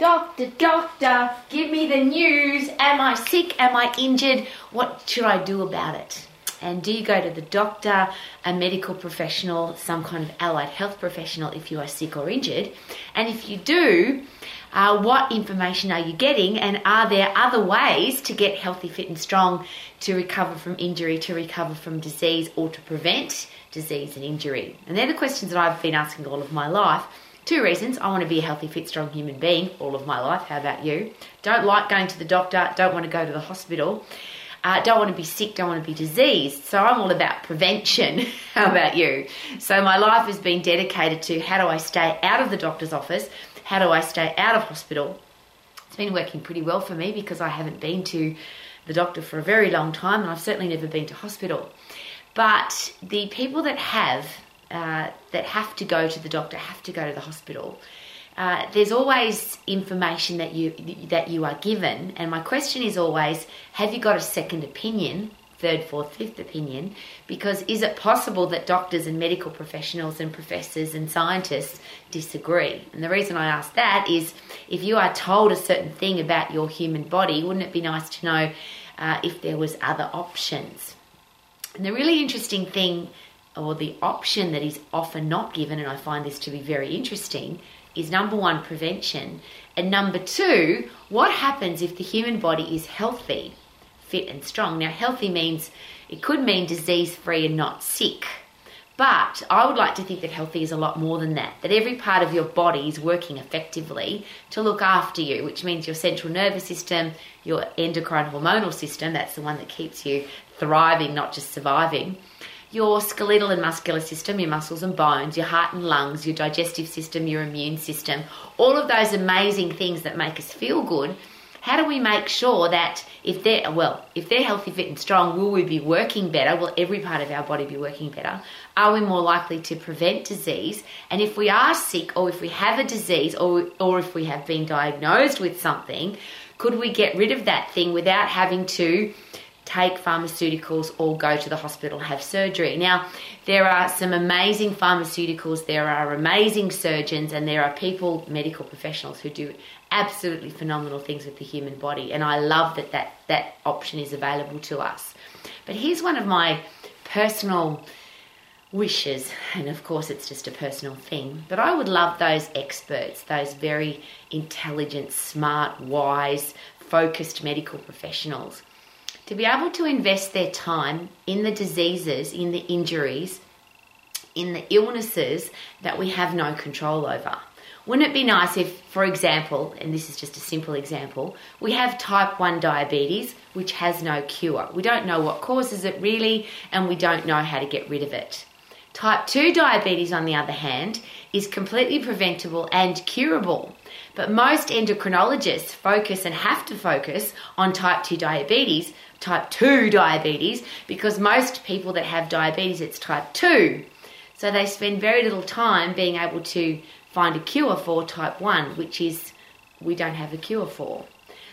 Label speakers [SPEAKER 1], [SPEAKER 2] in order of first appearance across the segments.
[SPEAKER 1] Doctor, doctor, give me the news. Am I sick? Am I injured? What should I do about it? And do you go to the doctor, a medical professional, some kind of allied health professional if you are sick or injured? And if you do, uh, what information are you getting? And are there other ways to get healthy, fit, and strong to recover from injury, to recover from disease, or to prevent disease and injury? And they're the questions that I've been asking all of my life. Two reasons. I want to be a healthy, fit, strong human being all of my life. How about you? Don't like going to the doctor, don't want to go to the hospital. Uh, don't want to be sick, don't want to be diseased. So I'm all about prevention. How about you? So my life has been dedicated to how do I stay out of the doctor's office? How do I stay out of hospital? It's been working pretty well for me because I haven't been to the doctor for a very long time and I've certainly never been to hospital. But the people that have, uh, that have to go to the doctor, have to go to the hospital, uh, there's always information that you that you are given, and my question is always: Have you got a second opinion, third, fourth, fifth opinion? Because is it possible that doctors and medical professionals and professors and scientists disagree? And the reason I ask that is, if you are told a certain thing about your human body, wouldn't it be nice to know uh, if there was other options? And the really interesting thing, or the option that is often not given, and I find this to be very interesting is number one, prevention. And number two, what happens if the human body is healthy, fit, and strong? Now, healthy means it could mean disease free and not sick. But I would like to think that healthy is a lot more than that. That every part of your body is working effectively to look after you, which means your central nervous system, your endocrine hormonal system, that's the one that keeps you thriving, not just surviving your skeletal and muscular system, your muscles and bones, your heart and lungs, your digestive system, your immune system, all of those amazing things that make us feel good. How do we make sure that if they're well, if they're healthy, fit, and strong, will we be working better? Will every part of our body be working better? Are we more likely to prevent disease? And if we are sick, or if we have a disease, or or if we have been diagnosed with something, could we get rid of that thing without having to take pharmaceuticals or go to the hospital have surgery. Now, there are some amazing pharmaceuticals, there are amazing surgeons, and there are people, medical professionals, who do absolutely phenomenal things with the human body. And I love that that, that option is available to us. But here's one of my personal wishes, and of course it's just a personal thing, but I would love those experts, those very intelligent, smart, wise, focused medical professionals to be able to invest their time in the diseases, in the injuries, in the illnesses that we have no control over. Wouldn't it be nice if, for example, and this is just a simple example, we have type 1 diabetes which has no cure? We don't know what causes it really, and we don't know how to get rid of it. Type 2 diabetes, on the other hand, is completely preventable and curable. But most endocrinologists focus and have to focus on type 2 diabetes type 2 diabetes because most people that have diabetes, it's type 2. So they spend very little time being able to find a cure for type 1, which is we don't have a cure for.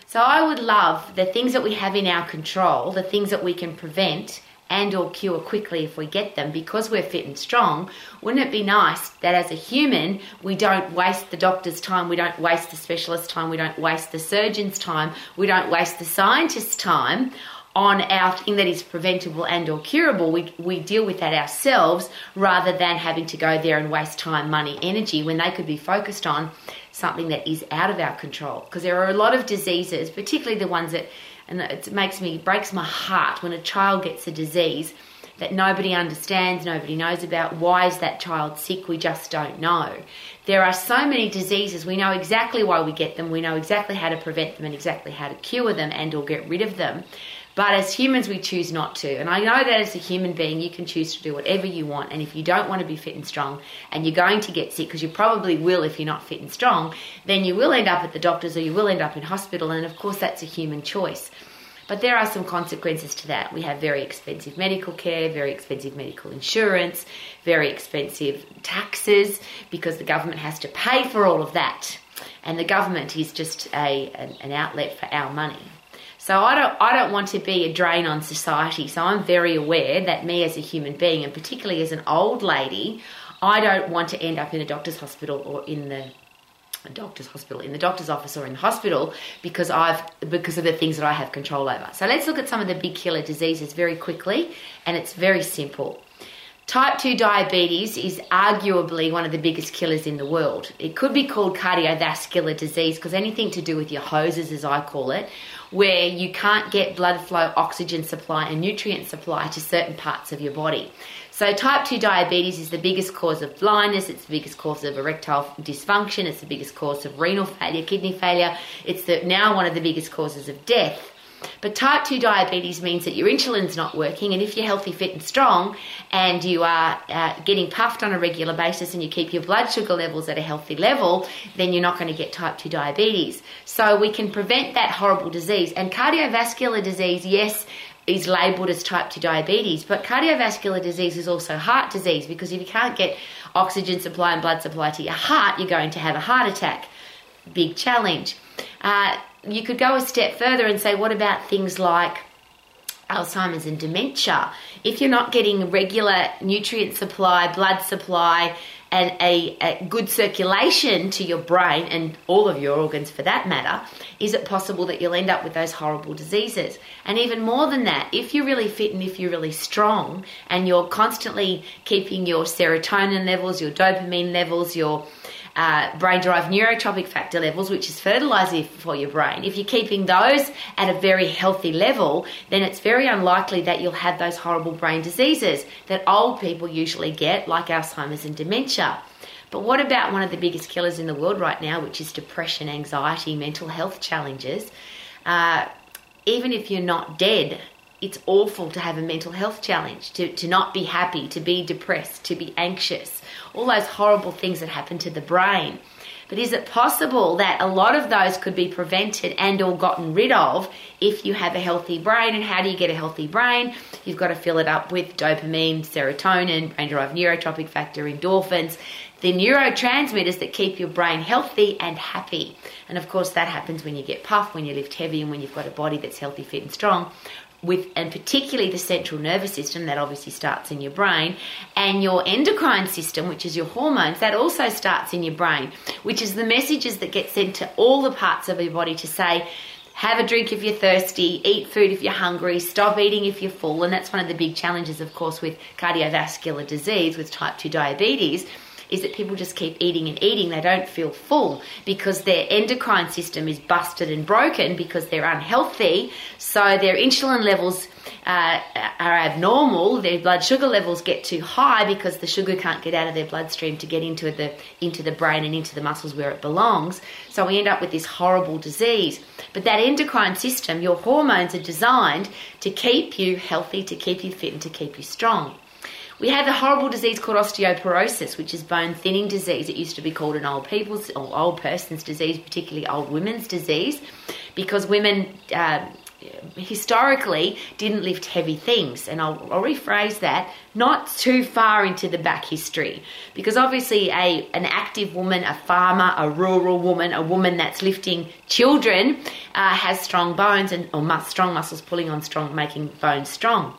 [SPEAKER 1] So I would love the things that we have in our control, the things that we can prevent and or cure quickly if we get them. Because we're fit and strong wouldn't it be nice that as a human we don't waste the doctor's time we don't waste the specialist's time we don't waste the surgeon's time we don't waste the scientist's time on our thing that is preventable and or curable? We, we deal with that ourselves rather than having to go there and waste time money energy when they could be focused on something that is out of our control. Because there are a lot of diseases particularly the ones that and it makes me breaks my heart when a child gets a disease that nobody understands, nobody knows about. Why is that child sick? We just don't know. There are so many diseases. We know exactly why we get them. We know exactly how to prevent them and exactly how to cure them and or get rid of them. But as humans, we choose not to. And I know that as a human being, you can choose to do whatever you want. And if you don't want to be fit and strong and you're going to get sick, because you probably will if you're not fit and strong, then you will end up at the doctor's or you will end up in hospital. And of course, that's a human choice. But there are some consequences to that. We have very expensive medical care, very expensive medical insurance, very expensive taxes because the government has to pay for all of that. And the government is just a, an, outlet for our money. So I don't I don't want to be a drain on society. So I'm very aware that me as a human being and particularly as an old lady, I don't want to end up in a doctor's hospital or in the doctor's hospital, in the doctor's office or in the hospital because I've because of the things that I have control over. So let's look at some of the big killer diseases very quickly, and it's very simple. Type 2 diabetes is arguably one of the biggest killers in the world. It could be called cardiovascular disease because anything to do with your hoses, as I call it, where you can't get blood flow, oxygen supply, and nutrient supply to certain parts of your body. So, type 2 diabetes is the biggest cause of blindness, it's the biggest cause of erectile dysfunction, it's the biggest cause of renal failure, kidney failure, it's the, now one of the biggest causes of death. But type 2 diabetes means that your insulin's not working, and if you're healthy, fit, and strong, and you are uh, getting puffed on a regular basis and you keep your blood sugar levels at a healthy level, then you're not going to get type 2 diabetes. So we can prevent that horrible disease. And cardiovascular disease, yes, is labelled as type 2 diabetes, but cardiovascular disease is also heart disease because if you can't get oxygen supply and blood supply to your heart, you're going to have a heart attack. Big challenge. Uh, you could go a step further and say, what about things like Alzheimer's and dementia? If you're not getting regular nutrient supply, blood supply, and a, a, good circulation to your brain and all of your organs for that matter, is it possible that you'll end up with those horrible diseases? And even more than that, if you're really fit and if you're really strong and you're constantly keeping your serotonin levels, your dopamine levels, your uh, brain derived neurotrophic factor levels, which is fertilizer for your brain, if you're keeping those at a very healthy level, then it's very unlikely that you'll have those horrible brain diseases that old people usually get, like Alzheimer's and dementia. But what about one of the biggest killers in the world right now, which is depression, anxiety, mental health challenges? Uh, even if you're not dead, it's awful to have a mental health challenge, to, to not be happy, to be depressed, to be anxious, all those horrible things that happen to the brain. But is it possible that a lot of those could be prevented and or gotten rid of if you have a healthy brain? And how do you get a healthy brain? You've got to fill it up with dopamine, serotonin, brain-derived neurotrophic factor, endorphins, the neurotransmitters that keep your brain healthy and happy. And of course, that happens when you get puffed, when you lift heavy, and when you've got a body that's healthy, fit, and strong with and particularly the central nervous system that obviously starts in your brain and your endocrine system which is your hormones that also starts in your brain which is the messages that get sent to all the parts of your body to say have a drink if you're thirsty eat food if you're hungry stop eating if you're full. And that's one of the big challenges of course with cardiovascular disease with type 2 diabetes is that people just keep eating and eating. They don't feel full because their endocrine system is busted and broken because they're unhealthy. So their insulin levels uh, are abnormal. Their blood sugar levels get too high because the sugar can't get out of their bloodstream to get into the into the brain and into the muscles where it belongs. So we end up with this horrible disease. But that endocrine system, your hormones are designed to keep you healthy, to keep you fit, and to keep you strong. We have a horrible disease called osteoporosis, which is bone thinning disease. It used to be called an old people's or old person's disease, particularly old women's disease, because women. Uh, historically didn't lift heavy things and I'll, I'll, rephrase that not too far into the back history because obviously a an active woman a farmer a rural woman a woman that's lifting children uh, has strong bones and or strong muscles pulling on strong making bones strong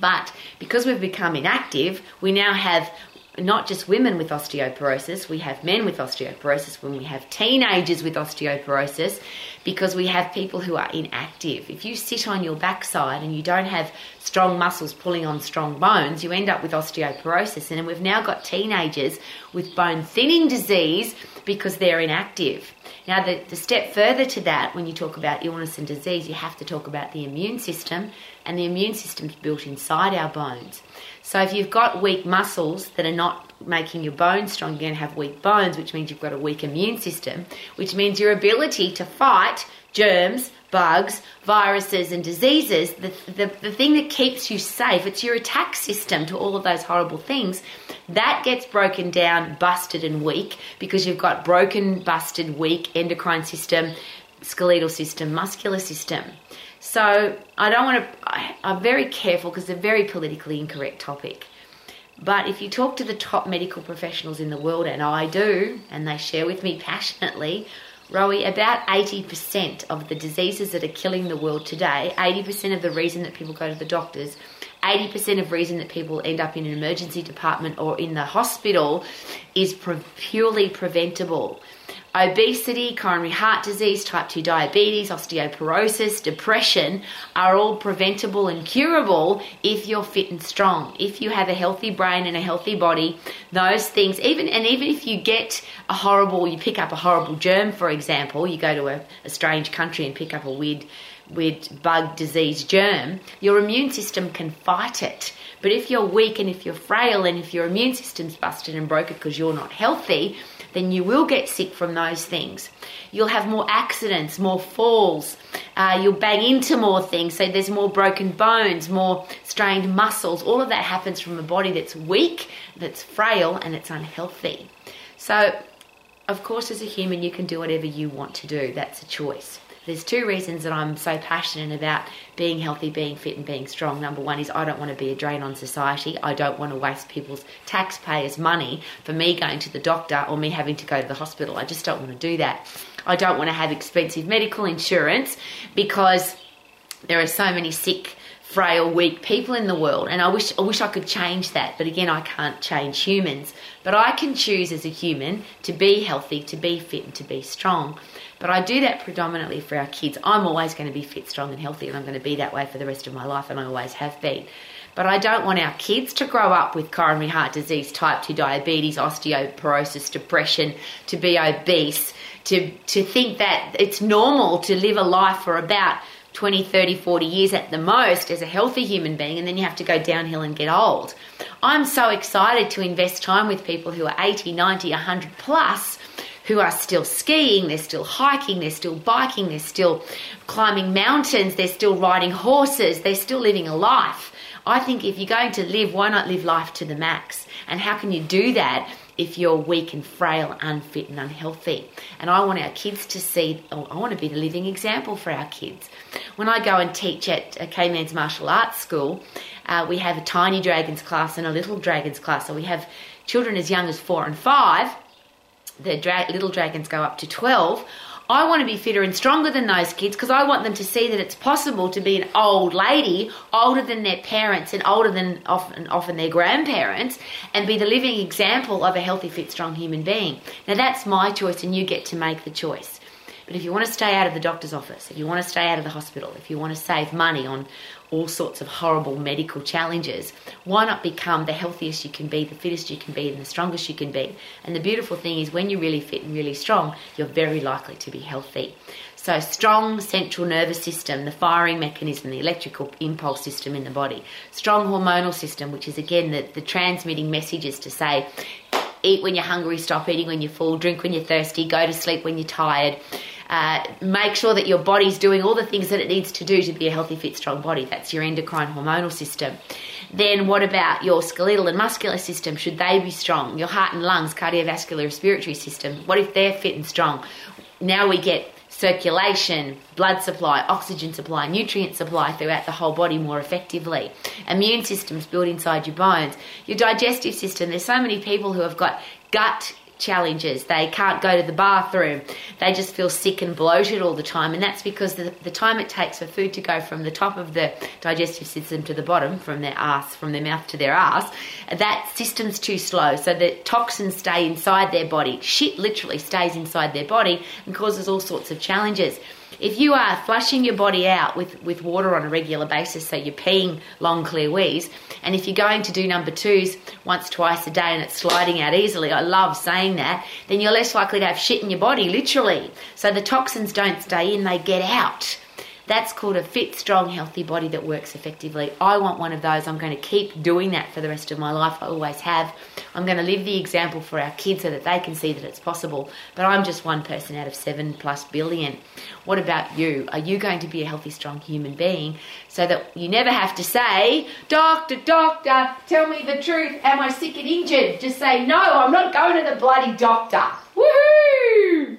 [SPEAKER 1] but because we've become inactive, we now have not just women with osteoporosis, we have men with osteoporosis, when we have teenagers with osteoporosis, because we have people who are inactive. If you sit on your backside and you don't have strong muscles pulling on strong bones, you end up with osteoporosis. And we've now got teenagers with bone thinning disease because they're inactive. Now, the, the step further to that, when you talk about illness and disease, you have to talk about the immune system, and the immune system's built inside our bones. So, if you've got weak muscles that are not making your bones strong, you're going to have weak bones, which means you've got a weak immune system, which means your ability to fight germs, bugs, viruses, and diseases, the, the, the thing that keeps you safe, it's your attack system to all of those horrible things, that gets broken down, busted, and weak because you've got broken, busted, weak endocrine system, skeletal system, muscular system. So I don't want to, I, I'm very careful because it's a very politically incorrect topic. But if you talk to the top medical professionals in the world, and I do, and they share with me passionately, Rowie, about 80% of the diseases that are killing the world today, 80% of the reason that people go to the doctors, 80% of reason that people end up in an emergency department or in the hospital is pre- purely preventable. Obesity, coronary heart disease, type 2 diabetes, osteoporosis, depression are all preventable and curable if you're fit and strong. If you have a healthy brain and a healthy body, those things, even and even if you get a horrible, you pick up a horrible germ, for example, you go to a, a strange country and pick up a weird weird bug disease germ, your immune system can fight it. But if you're weak and if you're frail and if your immune system's busted and broken because you're not healthy, then you will get sick from those things. You'll have more accidents, more falls. Uh, you'll bang into more things. So there's more broken bones, more strained muscles. All of that happens from a body that's weak, that's frail, and it's unhealthy. So, of course, as a human, you can do whatever you want to do. That's a choice. There's two reasons that I'm so passionate about being healthy, being fit, and being strong. Number one is I don't want to be a drain on society. I don't want to waste people's taxpayers' money for me going to the doctor or me having to go to the hospital. I just don't want to do that. I don't want to have expensive medical insurance because there are so many sick frail, weak people in the world, and I wish I wish I could change that. But again, I can't change humans. But I can choose as a human to be healthy, to be fit, and to be strong. But I do that predominantly for our kids. I'm always going to be fit, strong, and healthy, and I'm going to be that way for the rest of my life, and I always have been. But I don't want our kids to grow up with coronary heart disease, type 2 diabetes, osteoporosis, depression, to be obese, to, to think that it's normal to live a life for about 20, 30, 40 years at the most as a healthy human being, and then you have to go downhill and get old. I'm so excited to invest time with people who are 80, 90, 100 plus who are still skiing, they're still hiking, they're still biking, they're still climbing mountains, they're still riding horses, they're still living a life. I think if you're going to live, why not live life to the max? And how can you do that if you're weak and frail, unfit and unhealthy? And I want our kids to see, oh, I want to be the living example for our kids. When I go and teach at K-Man's Martial Arts School, uh, we have a tiny dragons class and a little dragons class. So we have children as young as four and five the dra- little dragons go up to 12. I want to be fitter and stronger than those kids because I want them to see that it's possible to be an old lady, older than their parents and older than often, often their grandparents, and be the living example of a healthy, fit, strong human being. Now, that's my choice, and you get to make the choice. But if you want to stay out of the doctor's office, if you want to stay out of the hospital, if you want to save money on all sorts of horrible medical challenges, why not become the healthiest you can be, the fittest you can be, and the strongest you can be? And the beautiful thing is, when you're really fit and really strong, you're very likely to be healthy. So, strong central nervous system, the firing mechanism, the electrical impulse system in the body, strong hormonal system, which is again the, the transmitting messages to say, eat when you're hungry, stop eating when you're full, drink when you're thirsty, go to sleep when you're tired. Uh, make sure that your body's doing all the things that it needs to do to be a healthy, fit, strong body. That's your endocrine hormonal system. Then, what about your skeletal and muscular system? Should they be strong? Your heart and lungs, cardiovascular, respiratory system. What if they're fit and strong? Now we get circulation, blood supply, oxygen supply, nutrient supply throughout the whole body more effectively. Immune systems built inside your bones. Your digestive system, there's so many people who have got gut challenges. They can't go to the bathroom. They just feel sick and bloated all the time. And that's because the, the time it takes for food to go from the top of the digestive system to the bottom, from their ass, from their mouth to their ass, that system's too slow. So the toxins stay inside their body. Shit literally stays inside their body and causes all sorts of challenges if you are flushing your body out with, with water on a regular basis, so you're peeing long, clear wees, and if you're going to do number twos once, twice a day and it's sliding out easily, I love saying that, then you're less likely to have shit in your body, literally. So the toxins don't stay in, they get out. That's called a fit, strong, healthy body that works effectively. I want one of those. I'm going to keep doing that for the rest of my life. I always have. I'm going to live the example for our kids so that they can see that it's possible. But I'm just one person out of seven plus billion. What about you? Are you going to be a healthy, strong human being so that you never have to say, Doctor, doctor, tell me the truth. Am I sick and injured? Just say, No, I'm not going to the bloody doctor. Woo!